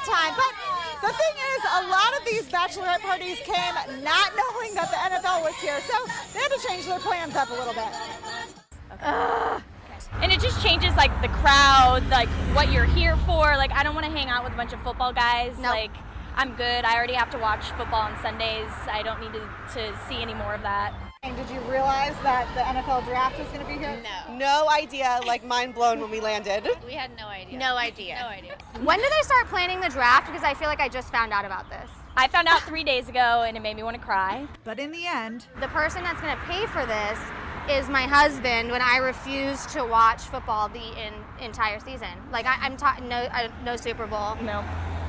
great time. But the thing is, a lot of these bachelorette parties came not knowing that the NFL was here, so they had to change their plans up a little bit. and it just changes like the crowd, like what you're here for. Like I don't want to hang out with a bunch of football guys. Nope. Like I'm good. I already have to watch football on Sundays. I don't need to, to see any more of that. And did you realize that the NFL draft was going to be here? No. No idea, like mind blown when we landed. We had no idea. No idea. No idea. When did they start planning the draft? Because I feel like I just found out about this. I found out three days ago and it made me want to cry. But in the end, The person that's going to pay for this is my husband when I refuse to watch football the in, entire season. Like I, I'm talking no uh, no Super Bowl No,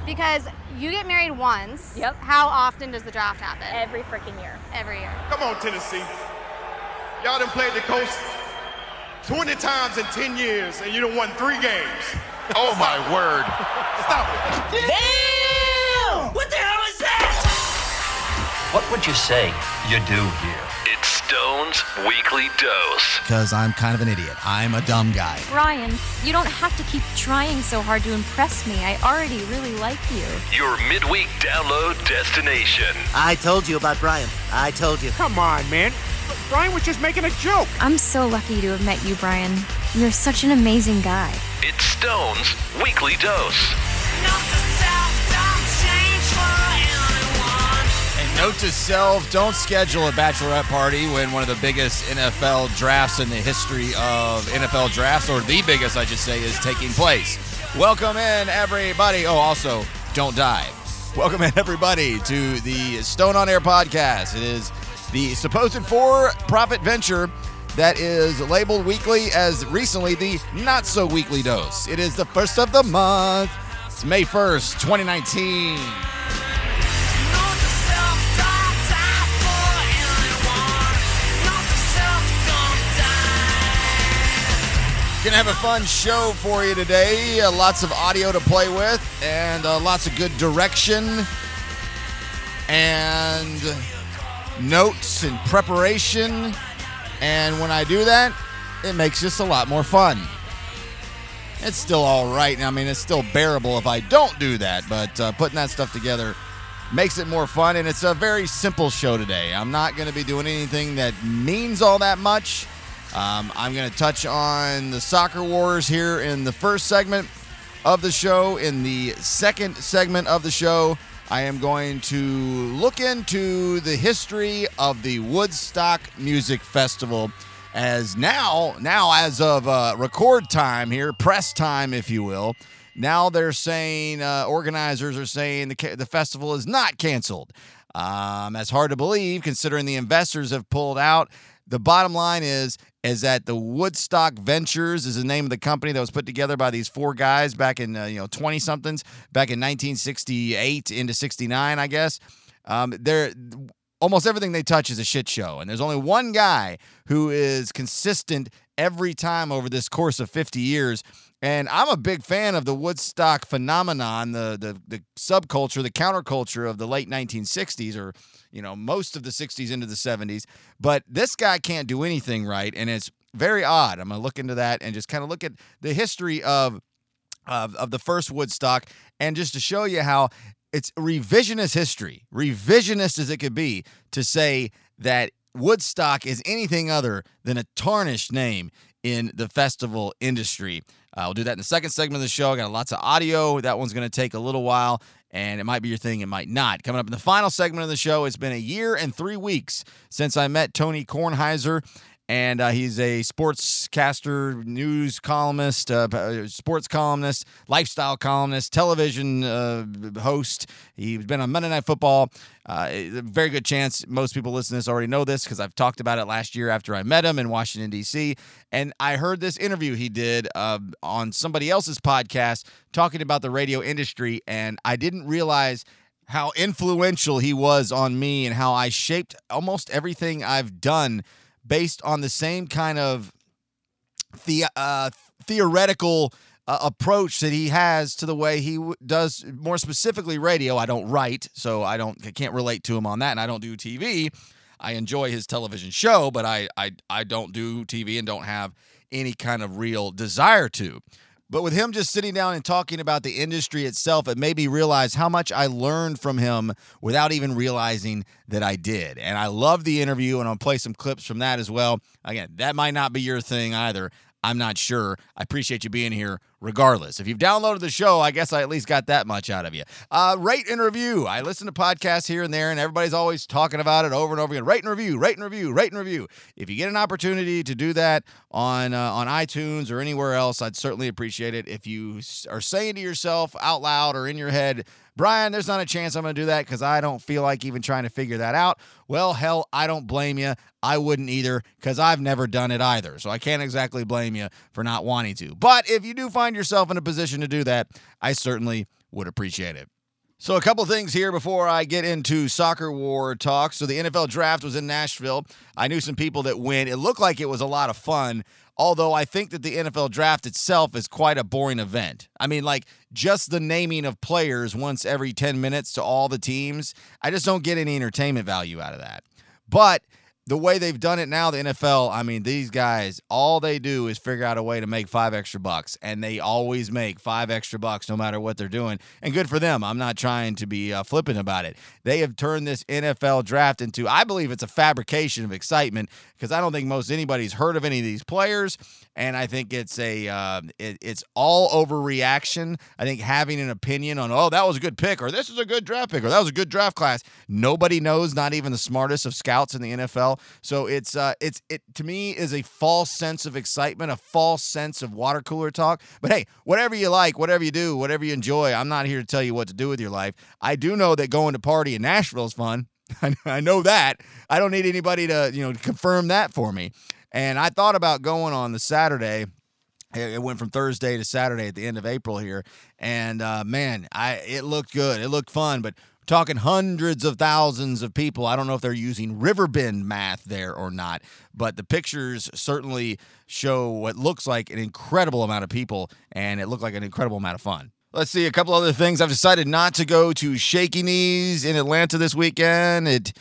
because you get married once. Yep. How often does the draft happen? every freaking year. Every year. Come on, Tennessee. Y'all done played the coast 20 times in 10 years, and you done won three games. Oh my word. Stop it. Damn! What the hell is that? What would you say you do here? It's Stone's Weekly Dose. because I'm kind of an idiot. I'm a dumb guy. Brian, you don't have to keep trying so hard to impress me. I already really like you. Your midweek download destination. I told you about Brian. I told you. Come on, man. Brian was just making a joke. I'm so lucky to have met you, Brian. You're such an amazing guy. It's Stone's Weekly Dose. Note to self: don't schedule a bachelorette party when one of the biggest NFL drafts in the history of NFL drafts, or the biggest, I should say, is taking place. Welcome in, everybody. Oh, also, don't die. Welcome in, everybody, to the Stone on Air podcast. It is the supposed for-profit venture that is labeled weekly as recently the not so weekly dose. It is the first of the month. It's May 1st, 2019. Gonna have a fun show for you today. Uh, lots of audio to play with, and uh, lots of good direction, and notes and preparation. And when I do that, it makes this a lot more fun. It's still all right. I mean, it's still bearable if I don't do that, but uh, putting that stuff together makes it more fun. And it's a very simple show today. I'm not going to be doing anything that means all that much. Um, I'm going to touch on the soccer wars here in the first segment of the show. In the second segment of the show, I am going to look into the history of the Woodstock Music Festival. As now, now as of uh, record time here, press time, if you will, now they're saying uh, organizers are saying the the festival is not canceled. Um, that's hard to believe considering the investors have pulled out. The bottom line is is that the Woodstock Ventures is the name of the company that was put together by these four guys back in uh, you know 20 somethings back in 1968 into 69 I guess. Um, they're almost everything they touch is a shit show and there's only one guy who is consistent every time over this course of 50 years and I'm a big fan of the Woodstock phenomenon, the the the subculture, the counterculture of the late 1960s, or you know most of the 60s into the 70s. But this guy can't do anything right, and it's very odd. I'm gonna look into that and just kind of look at the history of of of the first Woodstock, and just to show you how it's revisionist history, revisionist as it could be, to say that Woodstock is anything other than a tarnished name in the festival industry. Uh, we'll do that in the second segment of the show. I got lots of audio. That one's going to take a little while, and it might be your thing, it might not. Coming up in the final segment of the show, it's been a year and three weeks since I met Tony Kornheiser. And uh, he's a sportscaster, news columnist, uh, sports columnist, lifestyle columnist, television uh, host. He's been on Monday Night Football. Uh, very good chance most people listening to this already know this because I've talked about it last year after I met him in Washington, D.C. And I heard this interview he did uh, on somebody else's podcast talking about the radio industry. And I didn't realize how influential he was on me and how I shaped almost everything I've done based on the same kind of the uh, theoretical uh, approach that he has to the way he w- does more specifically radio. I don't write, so I don't I can't relate to him on that, and I don't do TV. I enjoy his television show, but I I I don't do TV and don't have any kind of real desire to. But with him just sitting down and talking about the industry itself, it made me realize how much I learned from him without even realizing that I did. And I love the interview, and I'll play some clips from that as well. Again, that might not be your thing either. I'm not sure. I appreciate you being here regardless. If you've downloaded the show, I guess I at least got that much out of you. Uh, rate and review. I listen to podcasts here and there, and everybody's always talking about it over and over again. Rate and review, rate and review, rate and review. If you get an opportunity to do that on uh, on iTunes or anywhere else, I'd certainly appreciate it. If you are saying to yourself out loud or in your head, Brian, there's not a chance I'm going to do that because I don't feel like even trying to figure that out. Well, hell, I don't blame you. I wouldn't either because I've never done it either. So I can't exactly blame you for not wanting to. But if you do find yourself in a position to do that, I certainly would appreciate it. So, a couple things here before I get into soccer war talk. So, the NFL draft was in Nashville. I knew some people that went. It looked like it was a lot of fun, although I think that the NFL draft itself is quite a boring event. I mean, like just the naming of players once every 10 minutes to all the teams, I just don't get any entertainment value out of that. But the way they've done it now, the NFL, I mean, these guys, all they do is figure out a way to make five extra bucks, and they always make five extra bucks no matter what they're doing. And good for them. I'm not trying to be uh, flippant about it. They have turned this NFL draft into, I believe it's a fabrication of excitement because I don't think most anybody's heard of any of these players. And I think it's a uh, it, it's all overreaction. I think having an opinion on oh that was a good pick or this is a good draft pick or that was a good draft class. Nobody knows, not even the smartest of scouts in the NFL. So it's uh, it's it to me is a false sense of excitement, a false sense of water cooler talk. But hey, whatever you like, whatever you do, whatever you enjoy, I'm not here to tell you what to do with your life. I do know that going to party in Nashville is fun. I know that. I don't need anybody to you know confirm that for me. And I thought about going on the Saturday. It went from Thursday to Saturday at the end of April here, and uh, man, I it looked good. It looked fun, but talking hundreds of thousands of people. I don't know if they're using Riverbend math there or not, but the pictures certainly show what looks like an incredible amount of people, and it looked like an incredible amount of fun. Let's see a couple other things. I've decided not to go to Shaky Knees in Atlanta this weekend. It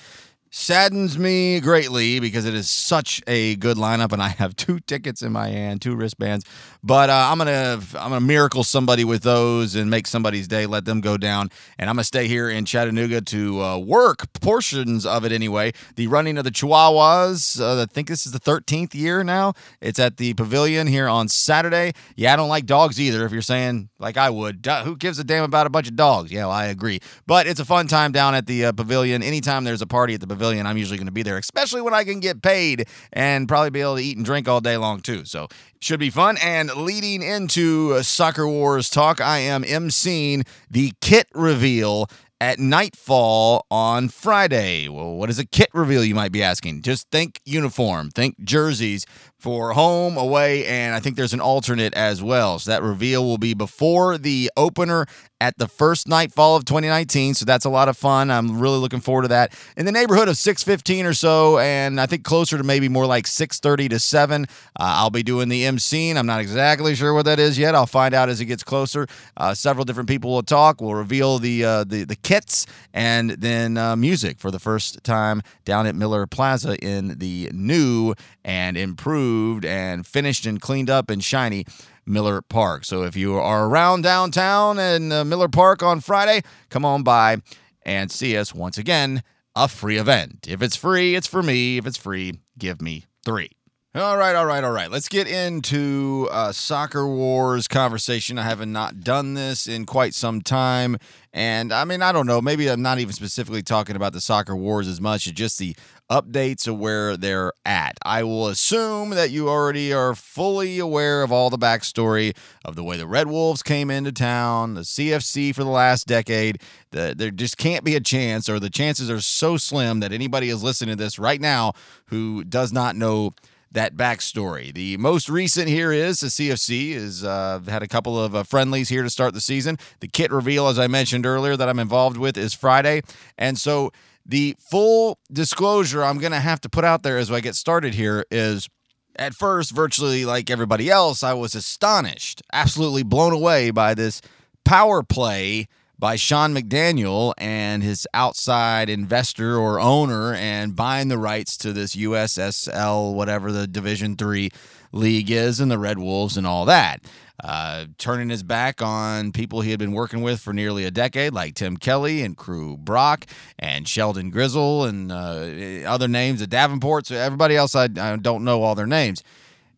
saddens me greatly because it is such a good lineup and I have two tickets in my hand, two wristbands. But uh, I'm gonna I'm gonna miracle somebody with those and make somebody's day, let them go down, and I'm gonna stay here in Chattanooga to uh, work portions of it anyway. The running of the Chihuahuas, uh, I think this is the 13th year now. It's at the Pavilion here on Saturday. Yeah, I don't like dogs either. If you're saying like I would, who gives a damn about a bunch of dogs? Yeah, well, I agree. But it's a fun time down at the uh, Pavilion. Anytime there's a party at the Pavilion, I'm usually going to be there, especially when I can get paid and probably be able to eat and drink all day long too. So should be fun. And leading into Soccer Wars talk, I am emceeing the kit reveal at nightfall on Friday. Well, what is a kit reveal, you might be asking? Just think uniform, think jerseys for home, away, and I think there's an alternate as well. So that reveal will be before the opener at the first nightfall of 2019. So that's a lot of fun. I'm really looking forward to that. In the neighborhood of 6:15 or so, and I think closer to maybe more like 6:30 to 7. Uh, I'll be doing the MC. I'm not exactly sure what that is yet. I'll find out as it gets closer. Uh, several different people will talk. We'll reveal the uh, the the kits and then uh, music for the first time down at Miller Plaza in the new and improved and finished and cleaned up and shiny Miller Park. So if you are around downtown and uh, Miller Park on Friday, come on by and see us once again. A free event. If it's free, it's for me. If it's free, give me three. All right, all right, all right. Let's get into uh, soccer wars conversation. I haven't not done this in quite some time, and I mean, I don't know. Maybe I'm not even specifically talking about the soccer wars as much as just the updates of where they're at. I will assume that you already are fully aware of all the backstory of the way the Red Wolves came into town, the CFC for the last decade. The, there just can't be a chance, or the chances are so slim that anybody is listening to this right now who does not know that backstory. The most recent here is the CFC has uh, had a couple of uh, friendlies here to start the season. The kit reveal, as I mentioned earlier, that I'm involved with is Friday, and so the full disclosure I'm going to have to put out there as I get started here is. At first, virtually like everybody else, I was astonished, absolutely blown away by this power play by Sean McDaniel and his outside investor or owner and buying the rights to this USSL, whatever the Division Three league is, and the Red Wolves and all that. Uh, turning his back on people he had been working with for nearly a decade, like Tim Kelly and Crew Brock and Sheldon Grizzle and uh, other names at Davenport. So everybody else, I, I don't know all their names.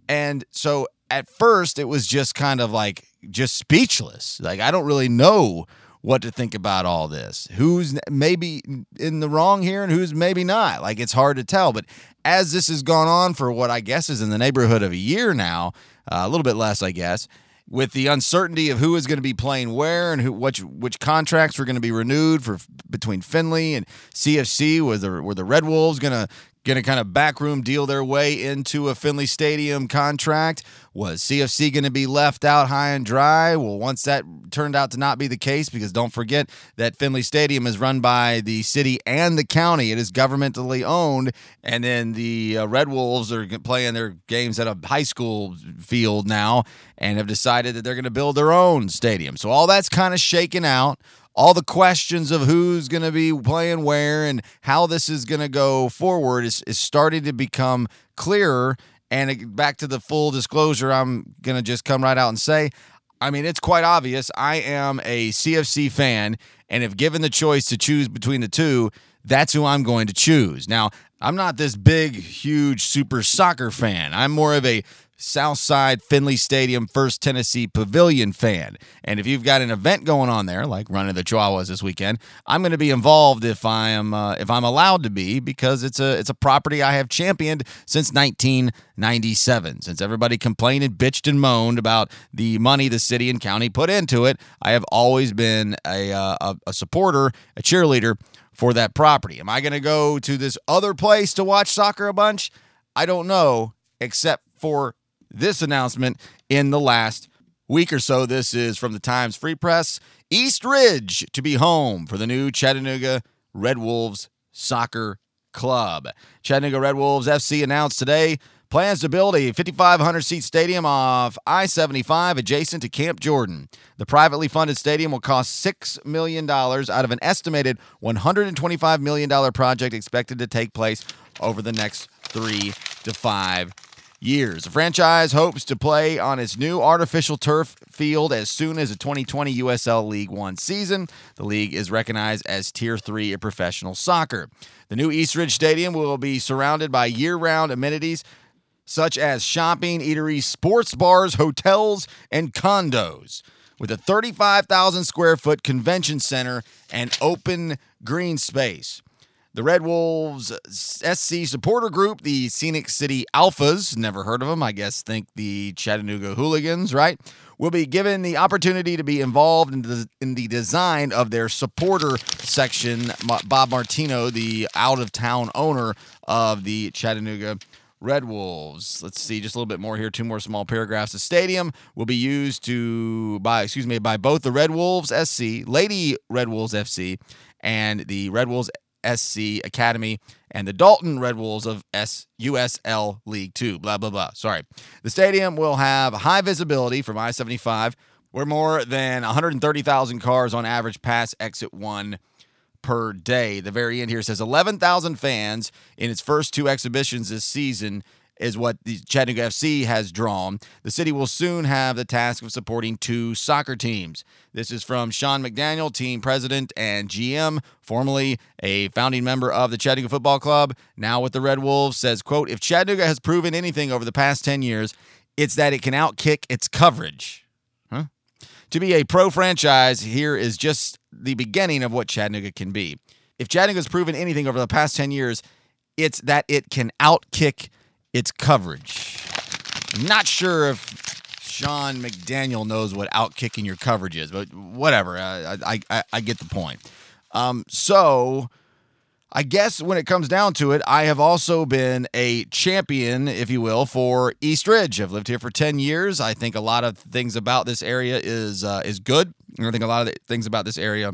And so at first, it was just kind of like just speechless. Like, I don't really know what to think about all this. Who's maybe in the wrong here and who's maybe not. Like, it's hard to tell. But as this has gone on for what I guess is in the neighborhood of a year now, uh, a little bit less, I guess, with the uncertainty of who is going to be playing where and who which which contracts were going to be renewed for between Finley and CFC was were the Red Wolves going to going to kind of backroom deal their way into a Finley Stadium contract? Was CFC going to be left out high and dry? Well, once that turned out to not be the case, because don't forget that Finley Stadium is run by the city and the county, it is governmentally owned, and then the uh, Red Wolves are playing their games at a high school field now and have decided that they're going to build their own stadium. So all that's kind of shaken out all the questions of who's going to be playing where and how this is going to go forward is, is starting to become clearer. And back to the full disclosure, I'm going to just come right out and say, I mean, it's quite obvious. I am a CFC fan, and if given the choice to choose between the two, that's who I'm going to choose. Now, I'm not this big, huge, super soccer fan. I'm more of a Southside Finley Stadium First Tennessee Pavilion fan. And if you've got an event going on there, like running the Chihuahuas this weekend, I'm going to be involved if I am uh, if I'm allowed to be because it's a it's a property I have championed since 1997. Since everybody complained and bitched and moaned about the money the city and county put into it, I have always been a uh, a, a supporter, a cheerleader for that property. Am I going to go to this other place to watch soccer a bunch? I don't know, except for this announcement in the last week or so. This is from the Times Free Press. East Ridge to be home for the new Chattanooga Red Wolves Soccer Club. Chattanooga Red Wolves FC announced today plans to build a 5,500 seat stadium off I 75 adjacent to Camp Jordan. The privately funded stadium will cost $6 million out of an estimated $125 million project expected to take place over the next three to five years. The franchise hopes to play on its new artificial turf field as soon as the 2020 USL League One season. The league is recognized as Tier 3 in professional soccer. The new East Ridge Stadium will be surrounded by year round amenities such as shopping, eateries, sports bars, hotels, and condos. With a 35,000 square foot convention center and open green space. The Red Wolves uh, SC supporter group, the Scenic City Alphas, never heard of them, I guess think the Chattanooga Hooligans, right? Will be given the opportunity to be involved in the, in the design of their supporter section. Bob Martino, the out of town owner of the Chattanooga Red Wolves. Let's see just a little bit more here. Two more small paragraphs. The stadium will be used to by excuse me by both the Red Wolves SC, Lady Red Wolves FC, and the Red Wolves SC Academy and the Dalton Red Wolves of S- USL League Two. Blah, blah, blah. Sorry. The stadium will have high visibility from I 75, where more than 130,000 cars on average pass exit one per day. The very end here says 11,000 fans in its first two exhibitions this season is what the Chattanooga FC has drawn. The city will soon have the task of supporting two soccer teams. This is from Sean McDaniel, team president and GM, formerly a founding member of the Chattanooga Football Club, now with the Red Wolves, says, quote, if Chattanooga has proven anything over the past 10 years, it's that it can outkick its coverage. Huh? To be a pro franchise here is just the beginning of what Chattanooga can be. If Chattanooga has proven anything over the past 10 years, it's that it can outkick its coverage. Not sure if Sean McDaniel knows what outkicking your coverage is, but whatever. I, I, I, I get the point. Um, so I guess when it comes down to it, I have also been a champion, if you will, for East Ridge. I've lived here for 10 years. I think a lot of things about this area is uh, is good. I think a lot of things about this area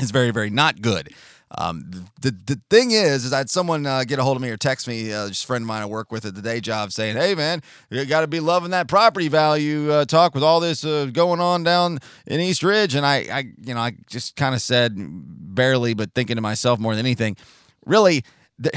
is very, very not good. Um, the the thing is, is I had someone uh, get a hold of me or text me, uh, just a friend of mine I work with at the day job, saying, "Hey man, you got to be loving that property value uh, talk with all this uh, going on down in East Ridge." And I, I you know, I just kind of said barely, but thinking to myself more than anything, really. The,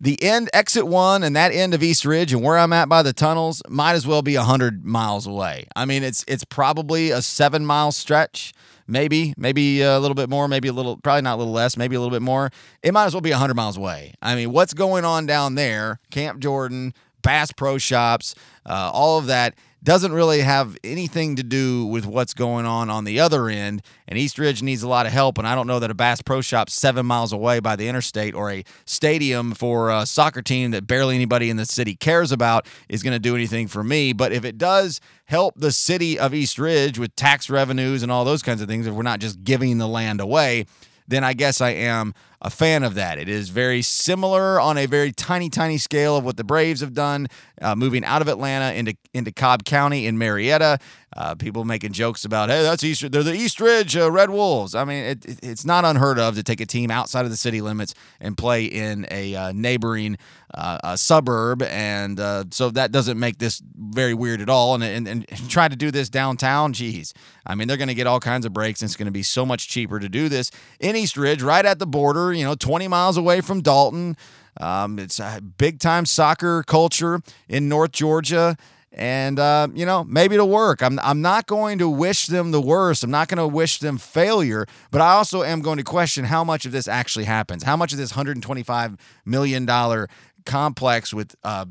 the end exit one and that end of East Ridge and where I'm at by the tunnels might as well be hundred miles away. I mean, it's it's probably a seven mile stretch, maybe maybe a little bit more, maybe a little, probably not a little less, maybe a little bit more. It might as well be hundred miles away. I mean, what's going on down there? Camp Jordan, Bass Pro Shops, uh, all of that doesn't really have anything to do with what's going on on the other end. And East Ridge needs a lot of help. And I don't know that a Bass Pro Shop seven miles away by the interstate or a stadium for a soccer team that barely anybody in the city cares about is going to do anything for me. But if it does help the city of East Ridge with tax revenues and all those kinds of things, if we're not just giving the land away, then I guess I am a fan of that. It is very similar on a very tiny, tiny scale of what the Braves have done, uh, moving out of Atlanta into into Cobb County in Marietta. Uh, people making jokes about, hey, that's East. They're the East Ridge uh, Red Wolves. I mean, it, it, it's not unheard of to take a team outside of the city limits and play in a uh, neighboring uh, suburb, and uh, so that doesn't make this very weird at all. And and, and try to do this downtown, geez, I mean, they're going to get all kinds of breaks, and it's going to be so much cheaper to do this in East Ridge, right at the border. You know, 20 miles away from Dalton. Um, it's a big time soccer culture in North Georgia. And, uh, you know, maybe it'll work. I'm, I'm not going to wish them the worst. I'm not going to wish them failure, but I also am going to question how much of this actually happens. How much of this $125 million complex with, uh,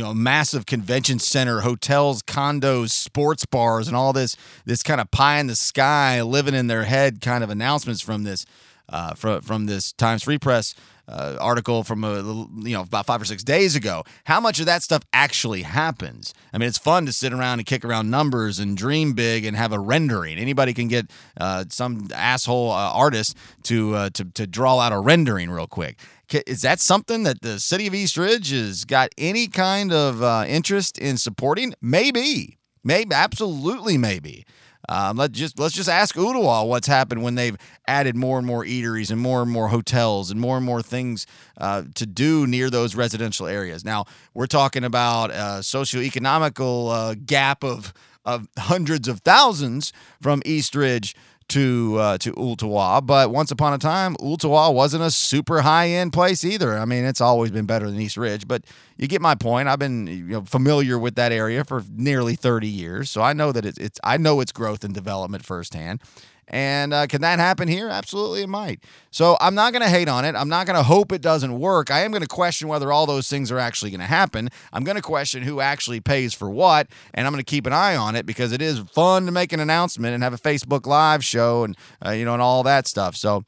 you know, massive convention center, hotels, condos, sports bars, and all this this kind of pie in the sky, living in their head kind of announcements from this uh, from from this Times Free Press uh, article from a you know about five or six days ago. How much of that stuff actually happens? I mean, it's fun to sit around and kick around numbers and dream big and have a rendering. Anybody can get uh, some asshole uh, artist to, uh, to to draw out a rendering real quick. Is that something that the city of East Ridge has got any kind of uh, interest in supporting? Maybe, maybe, absolutely, maybe. Um, let just let's just ask Ooltewah what's happened when they've added more and more eateries and more and more hotels and more and more things uh, to do near those residential areas. Now we're talking about a socioeconomical uh, gap of of hundreds of thousands from East Ridge to uh, to Ooltewah, but once upon a time, Ooltewah wasn't a super high end place either. I mean, it's always been better than East Ridge, but you get my point. I've been you know, familiar with that area for nearly 30 years, so I know that it's, it's I know its growth and development firsthand. And uh, can that happen here? Absolutely, it might. So I'm not going to hate on it. I'm not going to hope it doesn't work. I am going to question whether all those things are actually going to happen. I'm going to question who actually pays for what, and I'm going to keep an eye on it because it is fun to make an announcement and have a Facebook Live show and uh, you know and all that stuff. So.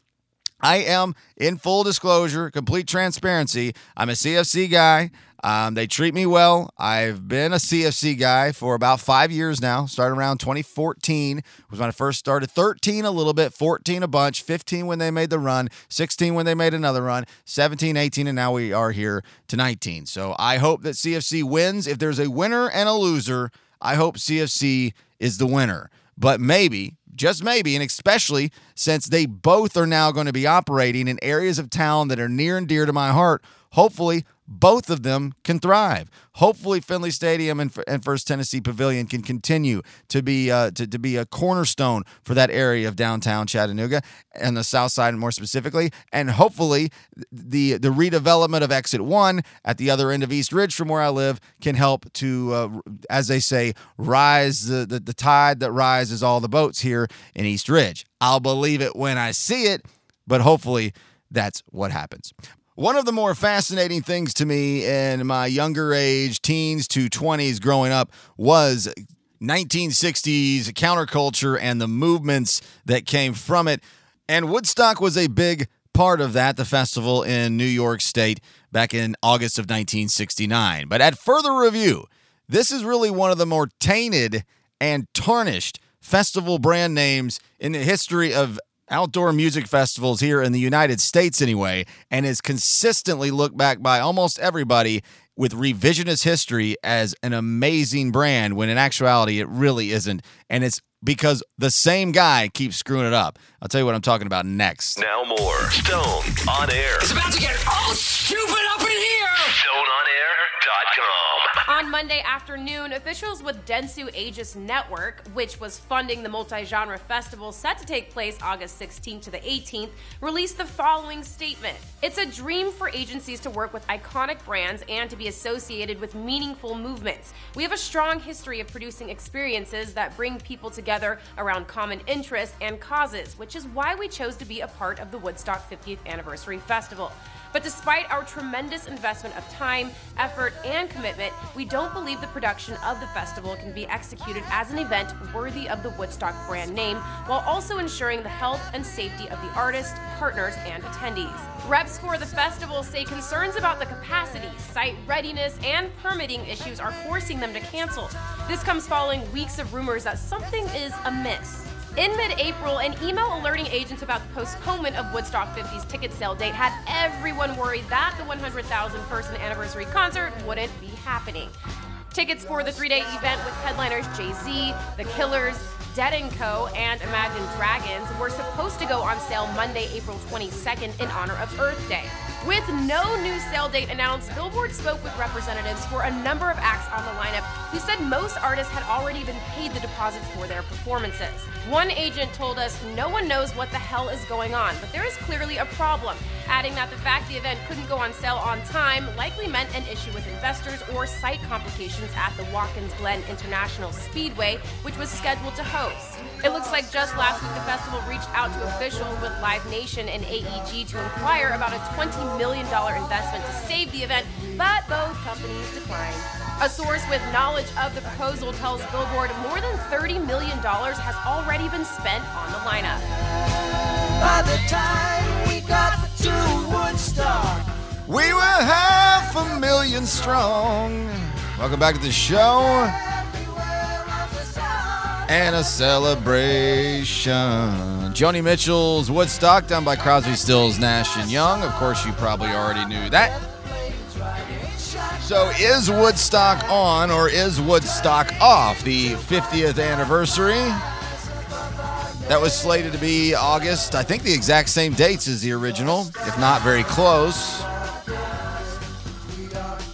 I am in full disclosure, complete transparency. I'm a CFC guy. Um, they treat me well. I've been a CFC guy for about five years now. Started around 2014 was when I first started. 13 a little bit, 14 a bunch, 15 when they made the run, 16 when they made another run, 17, 18, and now we are here to 19. So I hope that CFC wins. If there's a winner and a loser, I hope CFC is the winner. But maybe, just maybe, and especially since they both are now going to be operating in areas of town that are near and dear to my heart, hopefully both of them can thrive. Hopefully, Finley Stadium and, and First Tennessee Pavilion can continue to be uh, to, to be a cornerstone for that area of downtown Chattanooga and the South Side, more specifically. And hopefully, the the redevelopment of Exit One at the other end of East Ridge, from where I live, can help to, uh, as they say, rise the, the the tide that rises all the boats here in East Ridge. I'll believe it when I see it, but hopefully that's what happens. One of the more fascinating things to me in my younger age, teens to 20s growing up, was 1960s counterculture and the movements that came from it. And Woodstock was a big part of that, the festival in New York State back in August of 1969. But at further review, this is really one of the more tainted and tarnished festival brand names in the history of outdoor music festivals here in the United States, anyway, and is consistently looked back by almost everybody with revisionist history as an amazing brand when in actuality it really isn't. And it's because the same guy keeps screwing it up. I'll tell you what I'm talking about next. Now more Stone on air. It's about to get all stupid up in here. StoneOnAir.com. On Monday afternoon, officials with Dentsu Aegis Network, which was funding the multi genre festival set to take place August 16th to the 18th, released the following statement It's a dream for agencies to work with iconic brands and to be associated with meaningful movements. We have a strong history of producing experiences that bring people together around common interests and causes, which is why we chose to be a part of the Woodstock 50th Anniversary Festival. But despite our tremendous investment of time, effort, and commitment, we don't believe the production of the festival can be executed as an event worthy of the Woodstock brand name, while also ensuring the health and safety of the artists, partners, and attendees. Reps for the festival say concerns about the capacity, site readiness, and permitting issues are forcing them to cancel. This comes following weeks of rumors that something is amiss. In mid April, an email alerting agents about the postponement of Woodstock 50's ticket sale date had everyone worried that the 100,000 person anniversary concert wouldn't be happening. Tickets for the three day event with headliners Jay Z, The Killers, Dead & Co., and Imagine Dragons were supposed to go on sale Monday, April 22nd in honor of Earth Day. With no new sale date announced, Billboard spoke with representatives for a number of acts on the lineup who said most artists had already been paid the deposits for their performances. One agent told us no one knows what the hell is going on, but there is clearly a problem, adding that the fact the event couldn't go on sale on time likely meant an issue with investors or site complications at the Watkins Glen International Speedway, which was scheduled to host. It looks like just last week the festival reached out to officials with Live Nation and AEG to inquire about a $20 million investment to save the event, but both companies declined. A source with knowledge of the proposal tells Billboard more than $30 million has already been spent on the lineup. By the time we got to Woodstock, We were half a million strong. Welcome back to the show. And a celebration. Joni Mitchell's Woodstock done by Crosby, Stills, Nash and Young. Of course, you probably already knew that. So, is Woodstock on or is Woodstock off? The 50th anniversary. That was slated to be August. I think the exact same dates as the original, if not very close.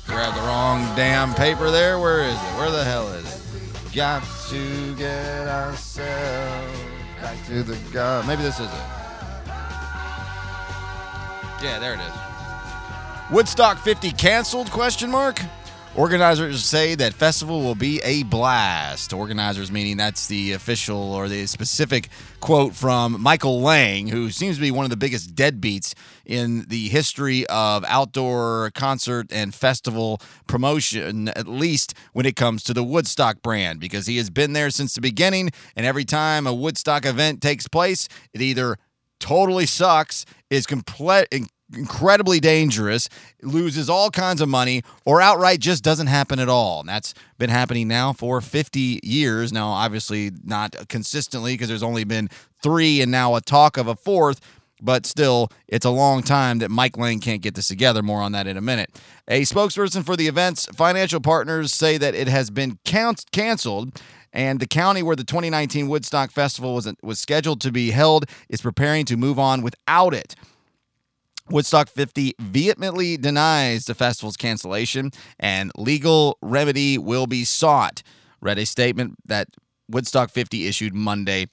Grab the wrong damn paper there. Where is it? Where the hell is it? Got to get ourselves back to the God. Maybe this is it. Yeah, there it is. Woodstock 50 canceled? Question mark. Organizers say that festival will be a blast. Organizers meaning that's the official or the specific quote from Michael Lang, who seems to be one of the biggest deadbeats in the history of outdoor concert and festival promotion, at least when it comes to the Woodstock brand, because he has been there since the beginning. And every time a Woodstock event takes place, it either totally sucks, is complete incredibly dangerous, loses all kinds of money, or outright just doesn't happen at all. And that's been happening now for 50 years. Now, obviously, not consistently because there's only been three and now a talk of a fourth. But still, it's a long time that Mike Lang can't get this together. More on that in a minute. A spokesperson for the event's financial partners say that it has been count- canceled and the county where the 2019 Woodstock Festival was was scheduled to be held is preparing to move on without it. Woodstock 50 vehemently denies the festival's cancellation and legal remedy will be sought. Read a statement that Woodstock 50 issued Monday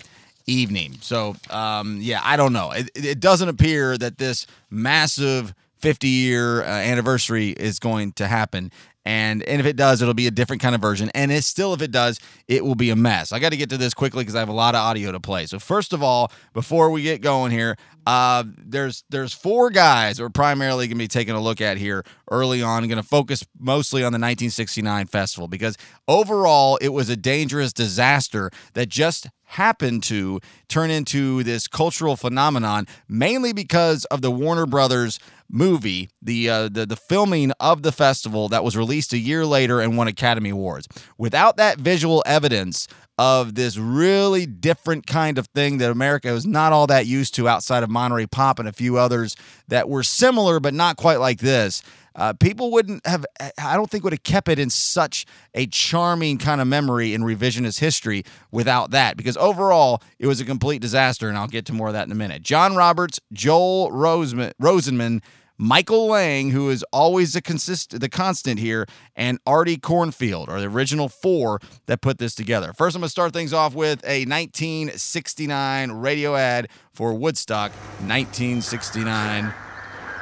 evening. So, um, yeah, I don't know. It, it doesn't appear that this massive 50 year uh, anniversary is going to happen. And, and if it does, it'll be a different kind of version. And it's still, if it does, it will be a mess. I got to get to this quickly because I have a lot of audio to play. So first of all, before we get going here, uh, there's there's four guys we're primarily going to be taking a look at here early on. Going to focus mostly on the 1969 festival because overall it was a dangerous disaster that just happened to turn into this cultural phenomenon, mainly because of the Warner Brothers movie, the uh, the the filming of the festival that was released a year later and won Academy Awards. Without that visual evidence of this really different kind of thing that America was not all that used to outside of Monterey Pop and a few others that were similar but not quite like this. Uh, people wouldn't have, I don't think, would have kept it in such a charming kind of memory in revisionist history without that, because overall, it was a complete disaster, and I'll get to more of that in a minute. John Roberts, Joel Roseman, Rosenman, Michael Lang, who is always the consist the constant here, and Artie Kornfeld are the original four that put this together. First, I'm going to start things off with a 1969 radio ad for Woodstock 1969,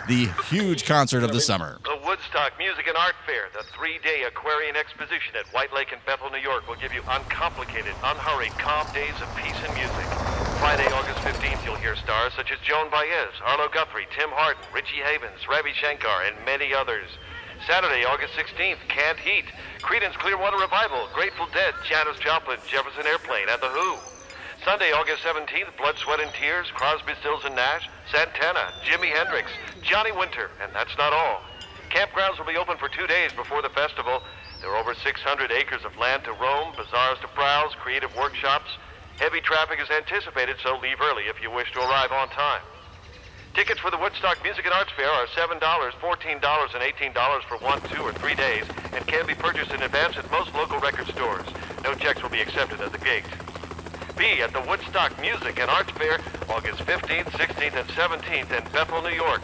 the huge concert of the summer. The Woodstock Music and Art Fair, the three-day Aquarian exposition at White Lake and Bethel, New York, will give you uncomplicated, unhurried, calm days of peace and music. Friday, August 15th, you'll hear stars such as Joan Baez, Arlo Guthrie, Tim Hardin, Richie Havens, Ravi Shankar, and many others. Saturday, August 16th, Canned Heat, Creedence Clearwater Revival, Grateful Dead, Janis Joplin, Jefferson Airplane, and The Who. Sunday, August 17th, Blood, Sweat, and Tears, Crosby, Stills, and Nash, Santana, Jimi Hendrix, Johnny Winter, and that's not all. Campgrounds will be open for two days before the festival. There are over 600 acres of land to roam, bazaars to browse, creative workshops. Heavy traffic is anticipated, so leave early if you wish to arrive on time. Tickets for the Woodstock Music and Arts Fair are $7, $14, and $18 for one, two, or three days and can be purchased in advance at most local record stores. No checks will be accepted at the gate. Be at the Woodstock Music and Arts Fair August 15th, 16th, and 17th in Bethel, New York.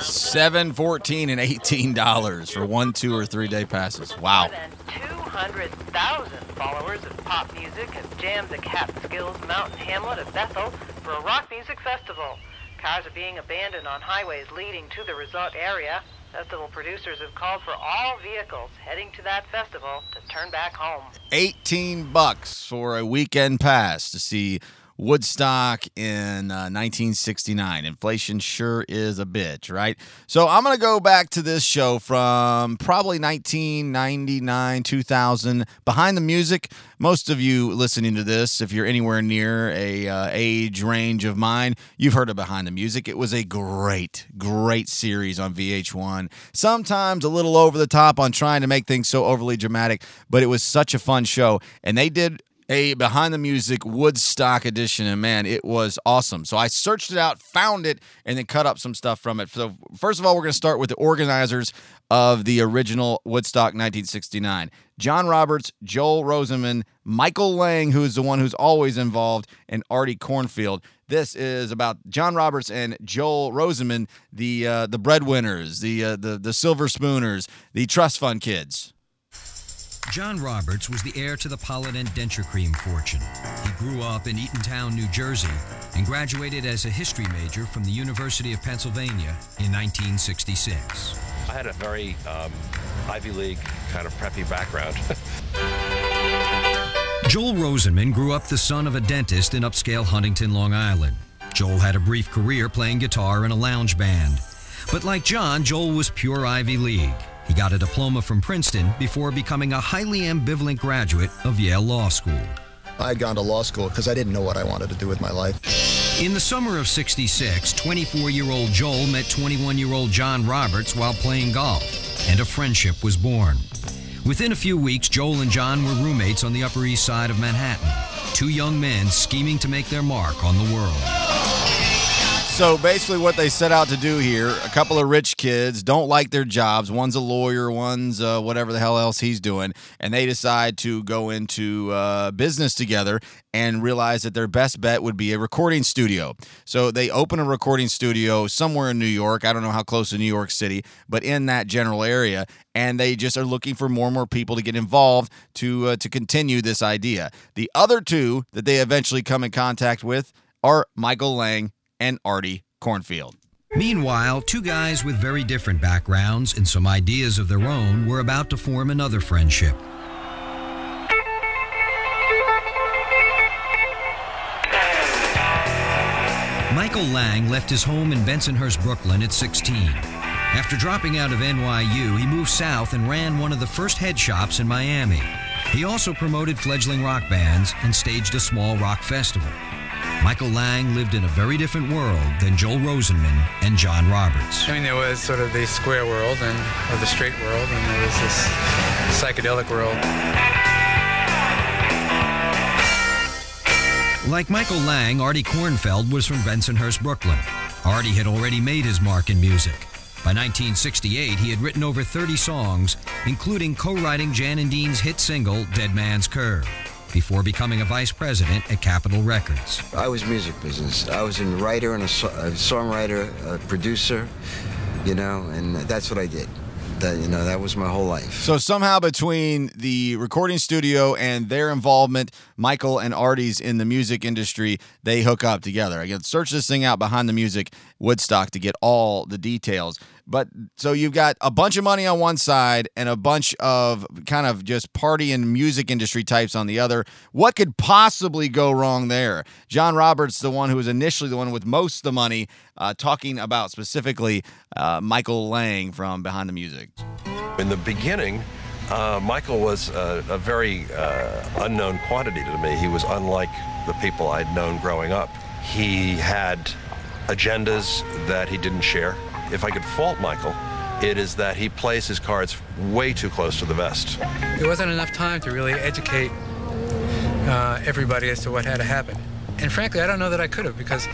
Seven, fourteen, and eighteen dollars for one, two, or three day passes. Wow. 200,000 followers of pop music have jammed the Catskills mountain hamlet of Bethel for a rock music festival. Cars are being abandoned on highways leading to the resort area. Festival producers have called for all vehicles heading to that festival to turn back home. 18 bucks for a weekend pass to see Woodstock in uh, 1969. Inflation sure is a bitch, right? So I'm going to go back to this show from probably 1999, 2000. Behind the music, most of you listening to this, if you're anywhere near a uh, age range of mine, you've heard of Behind the Music. It was a great, great series on VH1. Sometimes a little over the top on trying to make things so overly dramatic, but it was such a fun show. And they did a behind the music Woodstock edition, and man, it was awesome. So I searched it out, found it, and then cut up some stuff from it. So first of all, we're going to start with the organizers of the original Woodstock 1969: John Roberts, Joel Rosenman, Michael Lang, who is the one who's always involved, and Artie Kornfeld. This is about John Roberts and Joel Rosenman, the uh, the breadwinners, the uh, the the silver spooners, the trust fund kids. John Roberts was the heir to the Polident denture cream fortune. He grew up in Eatontown, New Jersey, and graduated as a history major from the University of Pennsylvania in 1966. I had a very um, Ivy League kind of preppy background. Joel Rosenman grew up the son of a dentist in upscale Huntington, Long Island. Joel had a brief career playing guitar in a lounge band. But like John, Joel was pure Ivy League. He got a diploma from Princeton before becoming a highly ambivalent graduate of Yale Law School. I had gone to law school because I didn't know what I wanted to do with my life. In the summer of 66, 24 year old Joel met 21 year old John Roberts while playing golf, and a friendship was born. Within a few weeks, Joel and John were roommates on the Upper East Side of Manhattan, two young men scheming to make their mark on the world. So basically, what they set out to do here a couple of rich kids don't like their jobs. One's a lawyer, one's uh, whatever the hell else he's doing. And they decide to go into uh, business together and realize that their best bet would be a recording studio. So they open a recording studio somewhere in New York. I don't know how close to New York City, but in that general area. And they just are looking for more and more people to get involved to uh, to continue this idea. The other two that they eventually come in contact with are Michael Lang and Artie Kornfeld. Meanwhile, two guys with very different backgrounds and some ideas of their own were about to form another friendship. Michael Lang left his home in Bensonhurst, Brooklyn at 16. After dropping out of NYU, he moved south and ran one of the first head shops in Miami. He also promoted fledgling rock bands and staged a small rock festival. Michael Lang lived in a very different world than Joel Rosenman and John Roberts. I mean, there was sort of the square world and or the straight world, and there was this psychedelic world. Like Michael Lang, Artie Kornfeld was from Bensonhurst, Brooklyn. Artie had already made his mark in music. By 1968, he had written over 30 songs, including co writing Jan and Dean's hit single, Dead Man's Curve, before becoming a vice president at Capitol Records. I was music business. I was a writer and a, so- a songwriter, a producer, you know, and that's what I did. That you know, that was my whole life. So somehow between the recording studio and their involvement, Michael and Artie's in the music industry, they hook up together. Again, search this thing out behind the music Woodstock to get all the details. But so you've got a bunch of money on one side and a bunch of kind of just party and music industry types on the other. What could possibly go wrong there? John Roberts, the one who was initially the one with most of the money, uh, talking about specifically uh, Michael Lang from Behind the Music. In the beginning, uh, Michael was a, a very uh, unknown quantity to me. He was unlike the people I'd known growing up. He had agendas that he didn't share. If I could fault Michael, it is that he plays his cards way too close to the vest. There wasn't enough time to really educate uh, everybody as to what had to happen. And frankly, I don't know that I could have because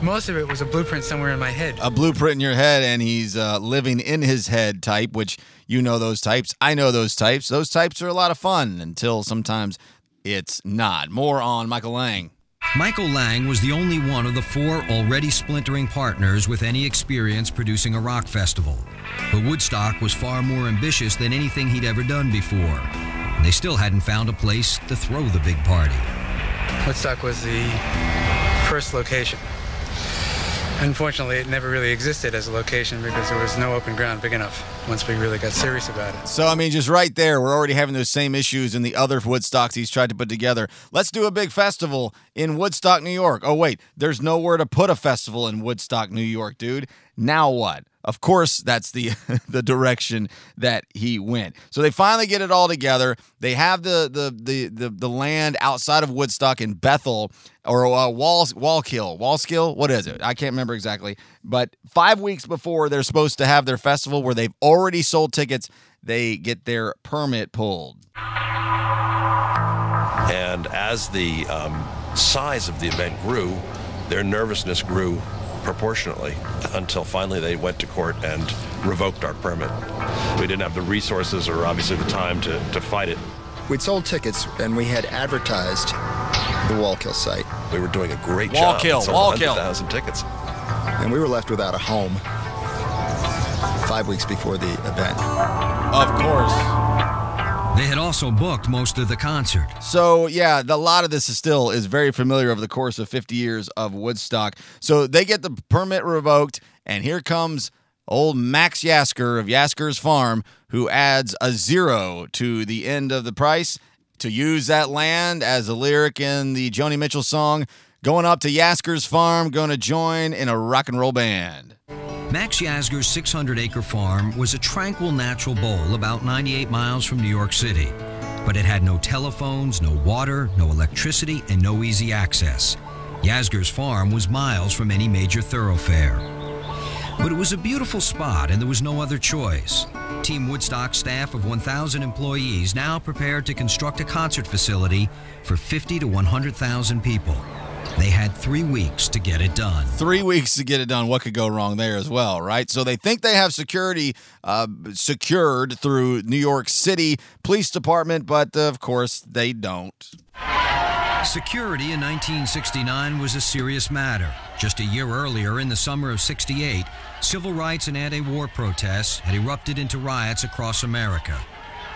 most of it was a blueprint somewhere in my head. a blueprint in your head and he's uh, living in his head type, which you know those types. I know those types. Those types are a lot of fun until sometimes it's not. More on Michael Lang. Michael Lang was the only one of the four already splintering partners with any experience producing a rock festival. But Woodstock was far more ambitious than anything he'd ever done before. They still hadn't found a place to throw the big party. Woodstock was the first location. Unfortunately, it never really existed as a location because there was no open ground big enough once we really got serious about it. So, I mean, just right there, we're already having those same issues in the other Woodstocks he's tried to put together. Let's do a big festival in Woodstock, New York. Oh, wait, there's nowhere to put a festival in Woodstock, New York, dude. Now what? Of course, that's the the direction that he went. So they finally get it all together. They have the the the the, the land outside of Woodstock in Bethel or uh, Wall Wallkill, Wallskill. What is it? I can't remember exactly. But five weeks before they're supposed to have their festival, where they've already sold tickets, they get their permit pulled. And as the um, size of the event grew, their nervousness grew proportionately until finally they went to court and revoked our permit. We didn't have the resources or obviously the time to, to fight it. We'd sold tickets and we had advertised the Wallkill site. We were doing a great job. job. Sold 100,000 tickets. And we were left without a home five weeks before the event. Of course. They had also booked most of the concert. So yeah, the, a lot of this is still is very familiar over the course of 50 years of Woodstock. So they get the permit revoked, and here comes old Max Yasgur of Yasgur's Farm, who adds a zero to the end of the price to use that land as a lyric in the Joni Mitchell song. Going up to Yasgur's Farm, going to join in a rock and roll band. Max Yasgur's 600 acre farm was a tranquil natural bowl about 98 miles from New York City. But it had no telephones, no water, no electricity, and no easy access. Yasgur's farm was miles from any major thoroughfare. But it was a beautiful spot and there was no other choice. Team Woodstock staff of 1,000 employees now prepared to construct a concert facility for 50 to 100,000 people. They had three weeks to get it done. Three weeks to get it done. What could go wrong there as well, right? So they think they have security uh, secured through New York City Police Department, but uh, of course they don't. Security in 1969 was a serious matter. Just a year earlier, in the summer of 68, civil rights and anti war protests had erupted into riots across America.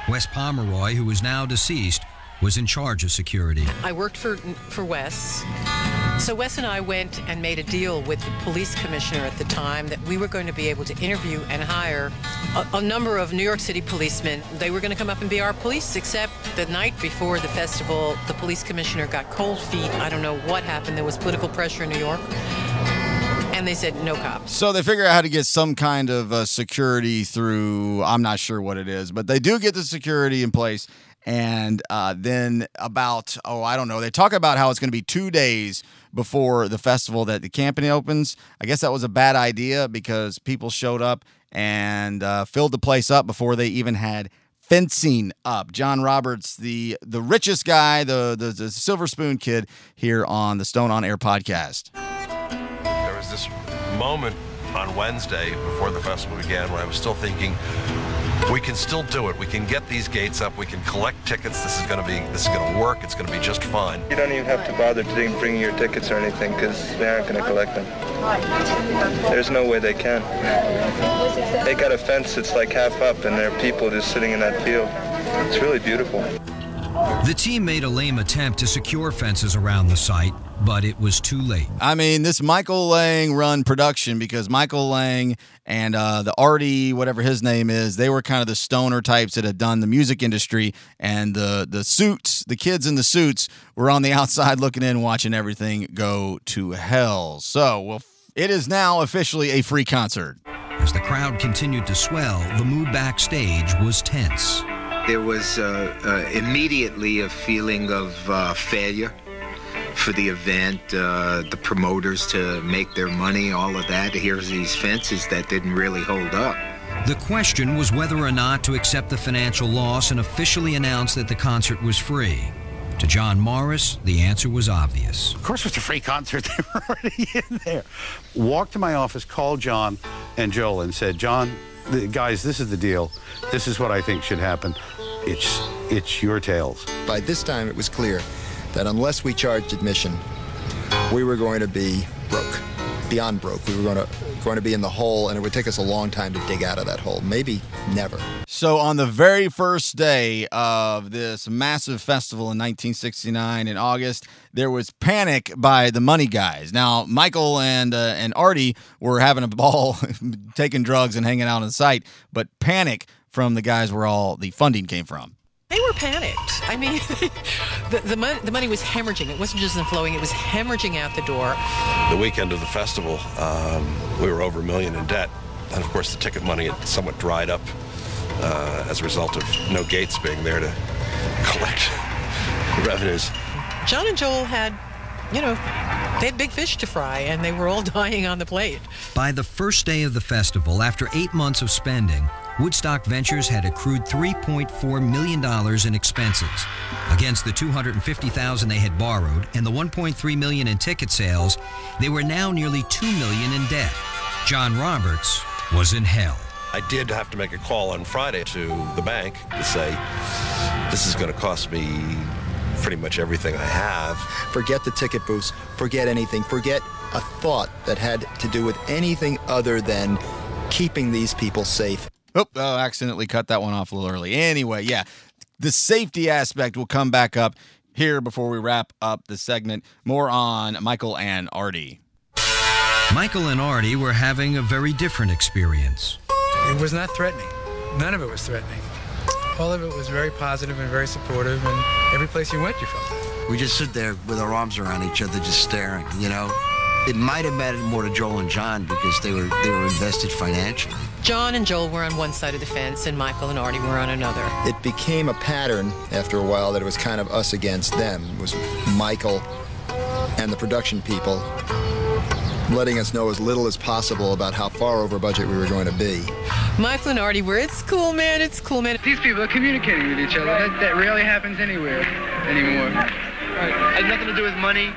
Wes Pomeroy, who is now deceased, was in charge of security. I worked for for Wes. So Wes and I went and made a deal with the police commissioner at the time that we were going to be able to interview and hire a, a number of New York City policemen. They were going to come up and be our police, except the night before the festival, the police commissioner got cold feet. I don't know what happened. There was political pressure in New York. And they said, no cops. So they figure out how to get some kind of uh, security through, I'm not sure what it is, but they do get the security in place. And uh, then about, oh, I don't know, they talk about how it's going to be two days before the festival that the camping opens. I guess that was a bad idea because people showed up and uh, filled the place up before they even had fencing up. John Roberts, the the richest guy, the, the the silver spoon kid here on the Stone on Air podcast. This moment on Wednesday before the festival began when I was still thinking, we can still do it. We can get these gates up. We can collect tickets. This is going to be this is going to work. It's going to be just fine. You don't even have to bother to bring your tickets or anything because they aren't going to collect them. There's no way they can. They got a fence that's like half up, and there are people just sitting in that field. It's really beautiful. The team made a lame attempt to secure fences around the site, but it was too late. I mean, this Michael Lang run production because Michael Lang and uh, the Artie, whatever his name is, they were kind of the stoner types that had done the music industry, and the the suits, the kids in the suits, were on the outside looking in, watching everything go to hell. So, well, it is now officially a free concert. As the crowd continued to swell, the mood backstage was tense. There was uh, uh, immediately a feeling of uh, failure for the event, uh, the promoters to make their money, all of that. Here's these fences that didn't really hold up. The question was whether or not to accept the financial loss and officially announce that the concert was free. To John Morris, the answer was obvious. Of course, it's a free concert. They were already in there. Walked to my office, called John and Joel, and said, "John, the, guys, this is the deal. This is what I think should happen. It's it's your tales." By this time, it was clear that unless we charged admission, we were going to be broke, beyond broke. We were going to going to be in the hole, and it would take us a long time to dig out of that hole. Maybe never. So, on the very first day of this massive festival in 1969 in August, there was panic by the money guys. Now, Michael and uh, and Artie were having a ball, taking drugs and hanging out on site, but panic from the guys where all the funding came from. They were panicked. I mean, the, the, money, the money was hemorrhaging. It wasn't just flowing, it was hemorrhaging out the door. The weekend of the festival, um, we were over a million in debt. And of course, the ticket money had somewhat dried up uh, as a result of no gates being there to collect revenues. John and Joel had, you know, they had big fish to fry, and they were all dying on the plate. By the first day of the festival, after eight months of spending, Woodstock Ventures had accrued $3.4 million in expenses. Against the 250,000 they had borrowed and the 1.3 million in ticket sales, they were now nearly 2 million in debt. John Roberts was in hell. I did have to make a call on Friday to the bank to say, this is going to cost me pretty much everything I have. Forget the ticket booths, forget anything, forget a thought that had to do with anything other than keeping these people safe. Oh, oh, accidentally cut that one off a little early. Anyway, yeah, the safety aspect will come back up here before we wrap up the segment. More on Michael and Artie. Michael and Artie were having a very different experience. It was not threatening. None of it was threatening. All of it was very positive and very supportive, and every place you went, you felt that. We just stood there with our arms around each other, just staring, you know? It might have mattered more to Joel and John because they were they were invested financially. John and Joel were on one side of the fence, and Michael and Artie were on another. It became a pattern after a while that it was kind of us against them. It was Michael and the production people letting us know as little as possible about how far over budget we were going to be. Michael and Artie were, it's cool, man, it's cool, man. These people are communicating with each other. That, that rarely happens anywhere anymore. Right. Has nothing to do with money.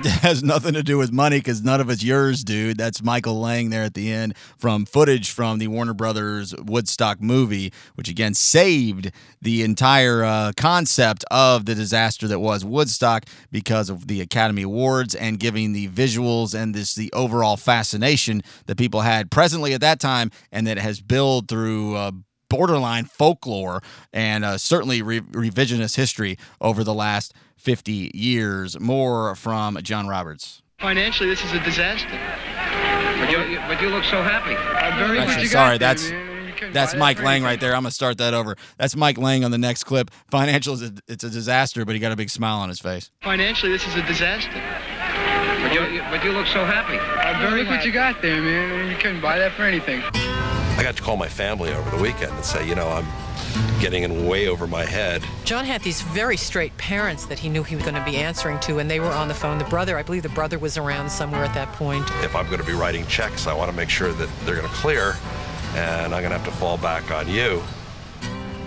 Has nothing to do with money because none of it's yours, dude. That's Michael Lang there at the end from footage from the Warner Brothers Woodstock movie, which again saved the entire uh, concept of the disaster that was Woodstock because of the Academy Awards and giving the visuals and this the overall fascination that people had presently at that time and that has built through. Uh, borderline folklore and uh, certainly re- revisionist history over the last 50 years. More from John Roberts. Financially, this is a disaster. But you, but you look so happy. I'm very Actually, sorry, that's that's Mike Lang right there. I'm gonna start that over. That's Mike Lang on the next clip. Financial is a, it's a disaster, but he got a big smile on his face. Financially, this is a disaster. But you, but you look so happy. I'm very look what you got there, man. You couldn't buy that for anything. I got to call my family over the weekend and say, you know, I'm getting in way over my head. John had these very straight parents that he knew he was going to be answering to, and they were on the phone. The brother, I believe the brother was around somewhere at that point. If I'm going to be writing checks, I want to make sure that they're going to clear, and I'm going to have to fall back on you.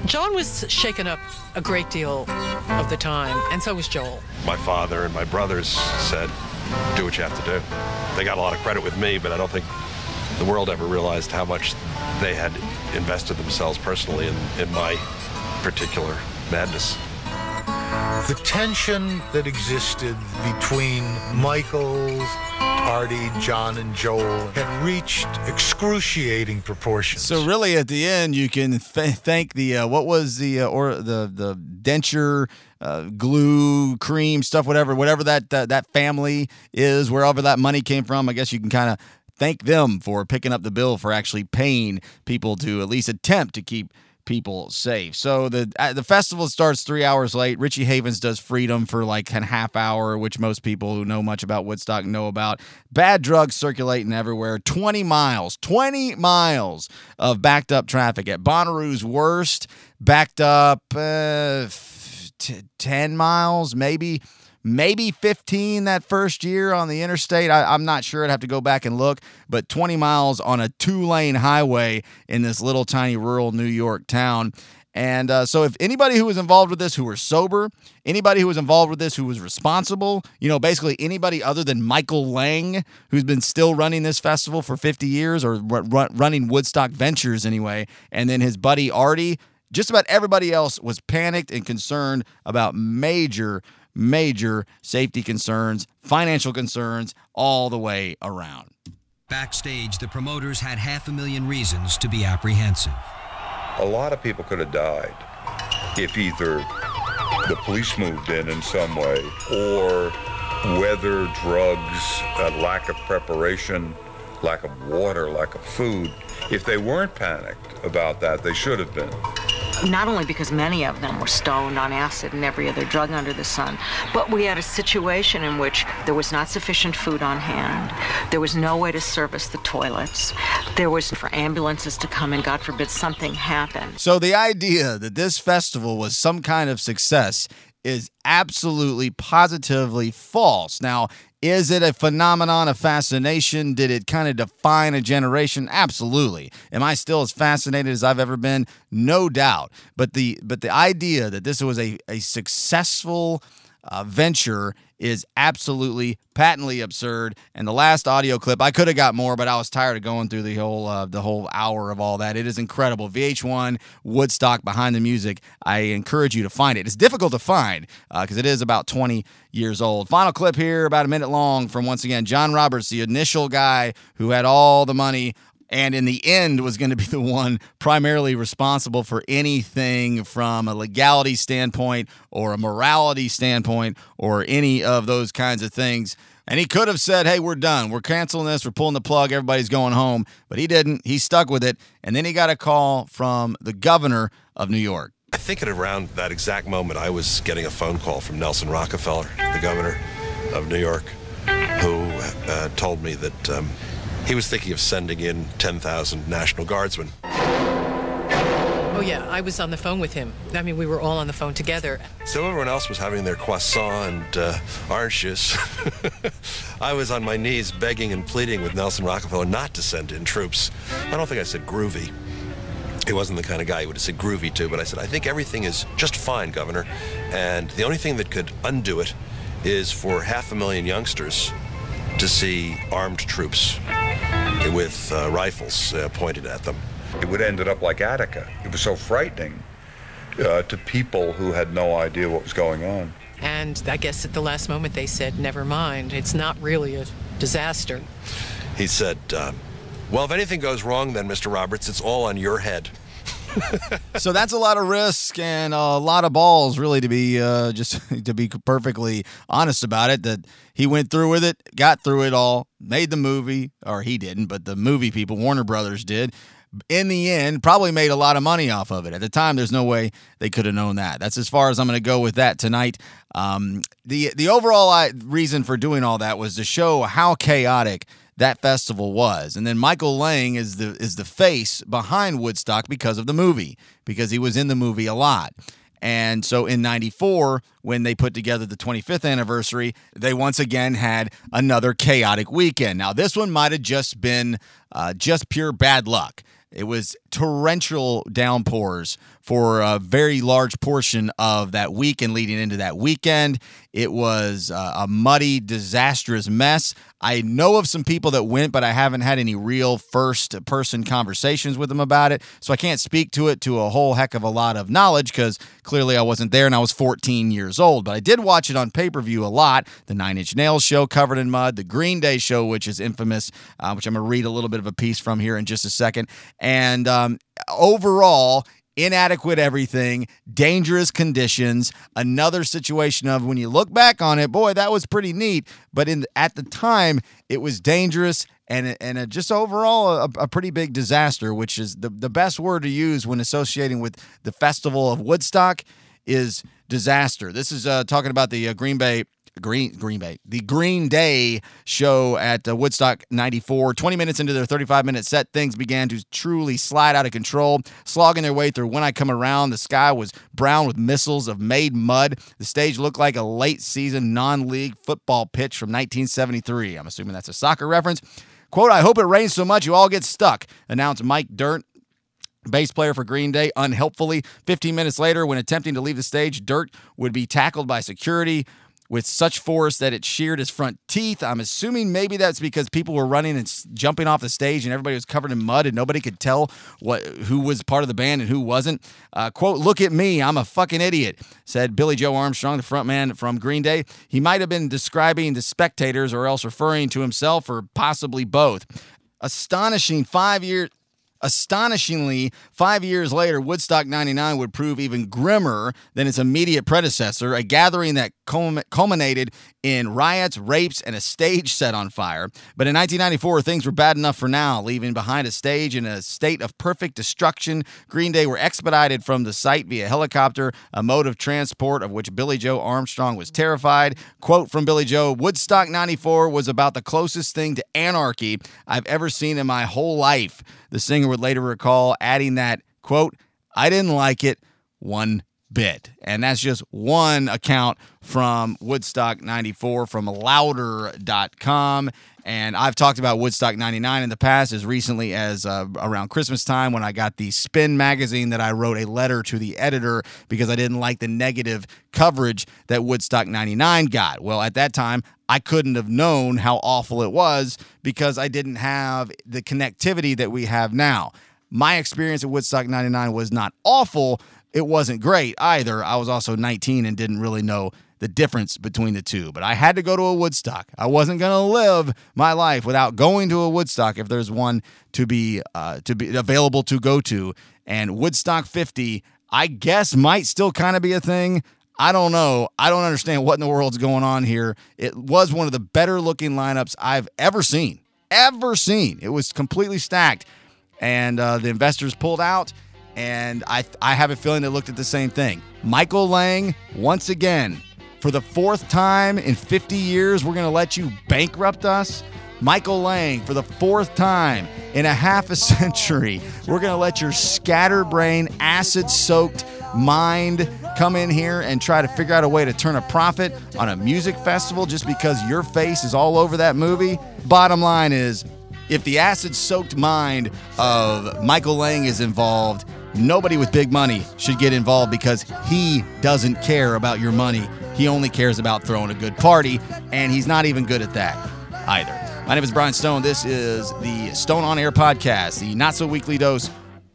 John was shaken up a great deal of the time, and so was Joel. My father and my brothers said, do what you have to do. They got a lot of credit with me, but I don't think the world ever realized how much they had invested themselves personally in, in my particular madness. The tension that existed between Michael, Artie, John, and Joel had reached excruciating proportions. So really, at the end, you can th- thank the uh, what was the uh, or the the denture. Uh, glue, cream, stuff, whatever, whatever that, that that family is, wherever that money came from. I guess you can kind of thank them for picking up the bill for actually paying people to at least attempt to keep people safe. So the uh, the festival starts three hours late. Richie Havens does Freedom for like a half hour, which most people who know much about Woodstock know about. Bad drugs circulating everywhere. Twenty miles, twenty miles of backed up traffic at Bonnaroo's worst. Backed up uh, t- ten miles, maybe maybe 15 that first year on the interstate. I, am not sure. I'd have to go back and look, but 20 miles on a two lane highway in this little tiny rural New York town. And uh, so, if anybody who was involved with this who were sober, anybody who was involved with this who was responsible, you know, basically anybody other than Michael Lang, who's been still running this festival for 50 years or r- running Woodstock Ventures anyway, and then his buddy Artie, just about everybody else was panicked and concerned about major major safety concerns, financial concerns, all the way around. Backstage, the promoters had half a million reasons to be apprehensive. A lot of people could have died if either the police moved in in some way or weather, drugs, a lack of preparation, lack of water, lack of food. If they weren't panicked about that, they should have been not only because many of them were stoned on acid and every other drug under the sun, but we had a situation in which there was not sufficient food on hand. There was no way to service the toilets. There was for ambulances to come and God forbid something happened. So the idea that this festival was some kind of success is absolutely positively false. Now, is it a phenomenon of fascination? Did it kind of define a generation? Absolutely. Am I still as fascinated as I've ever been? No doubt. But the but the idea that this was a, a successful uh, venture is absolutely patently absurd. And the last audio clip, I could have got more, but I was tired of going through the whole uh, the whole hour of all that. It is incredible. VH1 Woodstock behind the music. I encourage you to find it. It's difficult to find because uh, it is about 20 years old. Final clip here, about a minute long, from once again John Roberts, the initial guy who had all the money and in the end was going to be the one primarily responsible for anything from a legality standpoint or a morality standpoint or any of those kinds of things. And he could have said, hey, we're done. We're canceling this. We're pulling the plug. Everybody's going home. But he didn't. He stuck with it. And then he got a call from the governor of New York. I think at around that exact moment, I was getting a phone call from Nelson Rockefeller, the governor of New York, who uh, told me that um, he was thinking of sending in 10,000 National Guardsmen. Oh, yeah, I was on the phone with him. I mean, we were all on the phone together. So everyone else was having their croissant and uh, orange juice. I was on my knees begging and pleading with Nelson Rockefeller not to send in troops. I don't think I said groovy. He wasn't the kind of guy who would have said groovy to, but I said, I think everything is just fine, Governor. And the only thing that could undo it is for half a million youngsters to see armed troops with uh, rifles uh, pointed at them. It would have ended up like Attica. It was so frightening uh, to people who had no idea what was going on. And I guess at the last moment they said, never mind, it's not really a disaster. He said, uh, well, if anything goes wrong, then, Mr. Roberts, it's all on your head. so that's a lot of risk and a lot of balls, really, to be uh, just to be perfectly honest about it. That he went through with it, got through it all, made the movie, or he didn't, but the movie people, Warner Brothers, did. In the end, probably made a lot of money off of it. At the time, there's no way they could have known that. That's as far as I'm going to go with that tonight. Um, the the overall reason for doing all that was to show how chaotic that festival was. And then Michael Lang is the is the face behind Woodstock because of the movie, because he was in the movie a lot. And so in 94, when they put together the 25th anniversary, they once again had another chaotic weekend. Now, this one might have just been uh, just pure bad luck. It was torrential downpours for a very large portion of that week and leading into that weekend. It was uh, a muddy, disastrous mess. I know of some people that went, but I haven't had any real first person conversations with them about it. So I can't speak to it to a whole heck of a lot of knowledge because clearly I wasn't there and I was 14 years old. But I did watch it on pay per view a lot. The Nine Inch Nails show covered in mud, the Green Day show, which is infamous, uh, which I'm going to read a little bit of a piece from here in just a second. And um, overall, inadequate everything, dangerous conditions. Another situation of when you look back on it, boy, that was pretty neat. But in at the time, it was dangerous and and a, just overall a, a pretty big disaster. Which is the the best word to use when associating with the festival of Woodstock is disaster. This is uh, talking about the uh, Green Bay. Green Green Bay, the Green Day show at uh, Woodstock 94. 20 minutes into their 35 minute set, things began to truly slide out of control, slogging their way through When I Come Around. The sky was brown with missiles of made mud. The stage looked like a late season non league football pitch from 1973. I'm assuming that's a soccer reference. Quote, I hope it rains so much you all get stuck, announced Mike Dirnt, bass player for Green Day, unhelpfully. 15 minutes later, when attempting to leave the stage, Dirnt would be tackled by security with such force that it sheared his front teeth. I'm assuming maybe that's because people were running and jumping off the stage and everybody was covered in mud and nobody could tell what who was part of the band and who wasn't. Uh, quote, look at me, I'm a fucking idiot, said Billie Joe Armstrong, the frontman from Green Day. He might have been describing the spectators or else referring to himself or possibly both. Astonishing five years. Astonishingly, five years later, Woodstock 99 would prove even grimmer than its immediate predecessor, a gathering that culminated in riots, rapes, and a stage set on fire. But in 1994, things were bad enough for now, leaving behind a stage in a state of perfect destruction. Green Day were expedited from the site via helicopter, a mode of transport of which Billie Joe Armstrong was terrified. Quote from Billie Joe Woodstock 94 was about the closest thing to anarchy I've ever seen in my whole life. The singer would later recall adding that, quote, I didn't like it one bit. And that's just one account from Woodstock 94 from louder.com. And I've talked about Woodstock 99 in the past as recently as uh, around Christmas time when I got the Spin magazine that I wrote a letter to the editor because I didn't like the negative coverage that Woodstock 99 got. Well, at that time, I couldn't have known how awful it was because I didn't have the connectivity that we have now. My experience at Woodstock 99 was not awful. It wasn't great either. I was also 19 and didn't really know the difference between the two. But I had to go to a Woodstock. I wasn't going to live my life without going to a Woodstock if there's one to be uh, to be available to go to. And Woodstock 50, I guess, might still kind of be a thing. I don't know. I don't understand what in the world's going on here. It was one of the better looking lineups I've ever seen. Ever seen. It was completely stacked. And uh, the investors pulled out. And I, I have a feeling they looked at the same thing. Michael Lang, once again, for the fourth time in 50 years, we're going to let you bankrupt us. Michael Lang, for the fourth time in a half a century, we're going to let your scatterbrain, acid soaked mind come in here and try to figure out a way to turn a profit on a music festival just because your face is all over that movie. Bottom line is, if the acid soaked mind of Michael Lang is involved, nobody with big money should get involved because he doesn't care about your money. He only cares about throwing a good party, and he's not even good at that either. My name is Brian Stone. This is the Stone on Air podcast, the not so weekly dose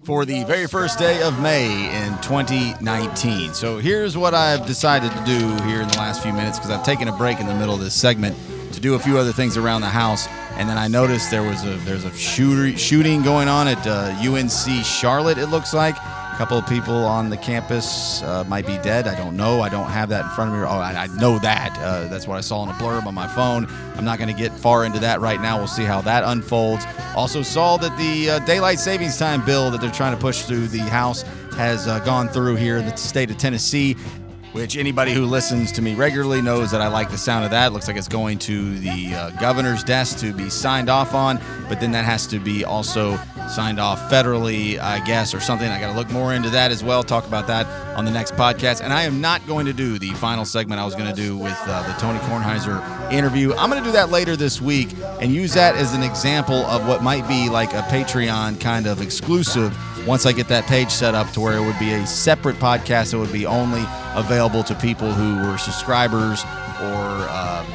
for the very first day of May in 2019. So here's what I've decided to do here in the last few minutes because I've taken a break in the middle of this segment to do a few other things around the house, and then I noticed there was a there's a shooter, shooting going on at uh, UNC Charlotte. It looks like a couple of people on the campus uh, might be dead. I don't know. I don't have that in front of me. Oh, I, I know that. Uh, that's what I saw in a blurb on my phone. I'm not going to get far into that right now. We'll see how that unfolds. Also saw that the uh, daylight savings time bill that they're trying to push through the House has uh, gone through here in the state of Tennessee which anybody who listens to me regularly knows that I like the sound of that. Looks like it's going to the uh, governor's desk to be signed off on, but then that has to be also signed off federally, I guess, or something. I got to look more into that as well. Talk about that on the next podcast. And I am not going to do the final segment I was going to do with uh, the Tony Kornheiser interview. I'm going to do that later this week and use that as an example of what might be like a Patreon kind of exclusive once I get that page set up to where it would be a separate podcast that would be only available to people who were subscribers or um,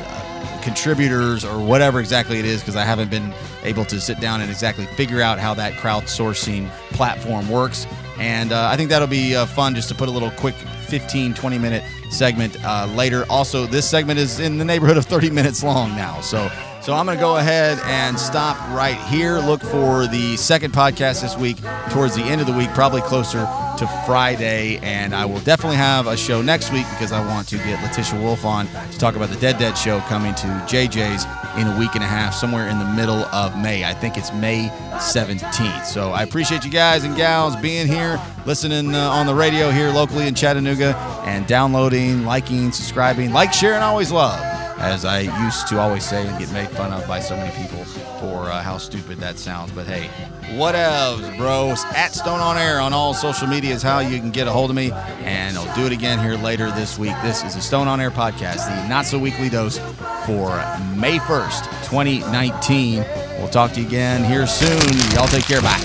contributors or whatever exactly it is because I haven't been able to sit down and exactly figure out how that crowdsourcing platform works. And uh, I think that'll be uh, fun just to put a little quick 15, 20 minute segment uh, later. Also, this segment is in the neighborhood of 30 minutes long now. So, so I'm going to go ahead and stop right here. Look for the second podcast this week towards the end of the week, probably closer to Friday. And I will definitely have a show next week because I want to get Letitia Wolf on to talk about the Dead Dead show coming to JJ's in a week and a half, somewhere in the middle of May. I think it's May 17th. So I appreciate you guys and gals being here, listening uh, on the radio here locally in Chattanooga, and downloading, liking, subscribing, like, share, and always love as I used to always say and get made fun of by so many people for uh, how stupid that sounds. But hey, whatevs, bros. At Stone on Air on all social media is how you can get a hold of me, and I'll do it again here later this week. This is the Stone on Air podcast, the not so weekly dose for May 1st, 2019. We'll talk to you again here soon. Y'all take care. Bye.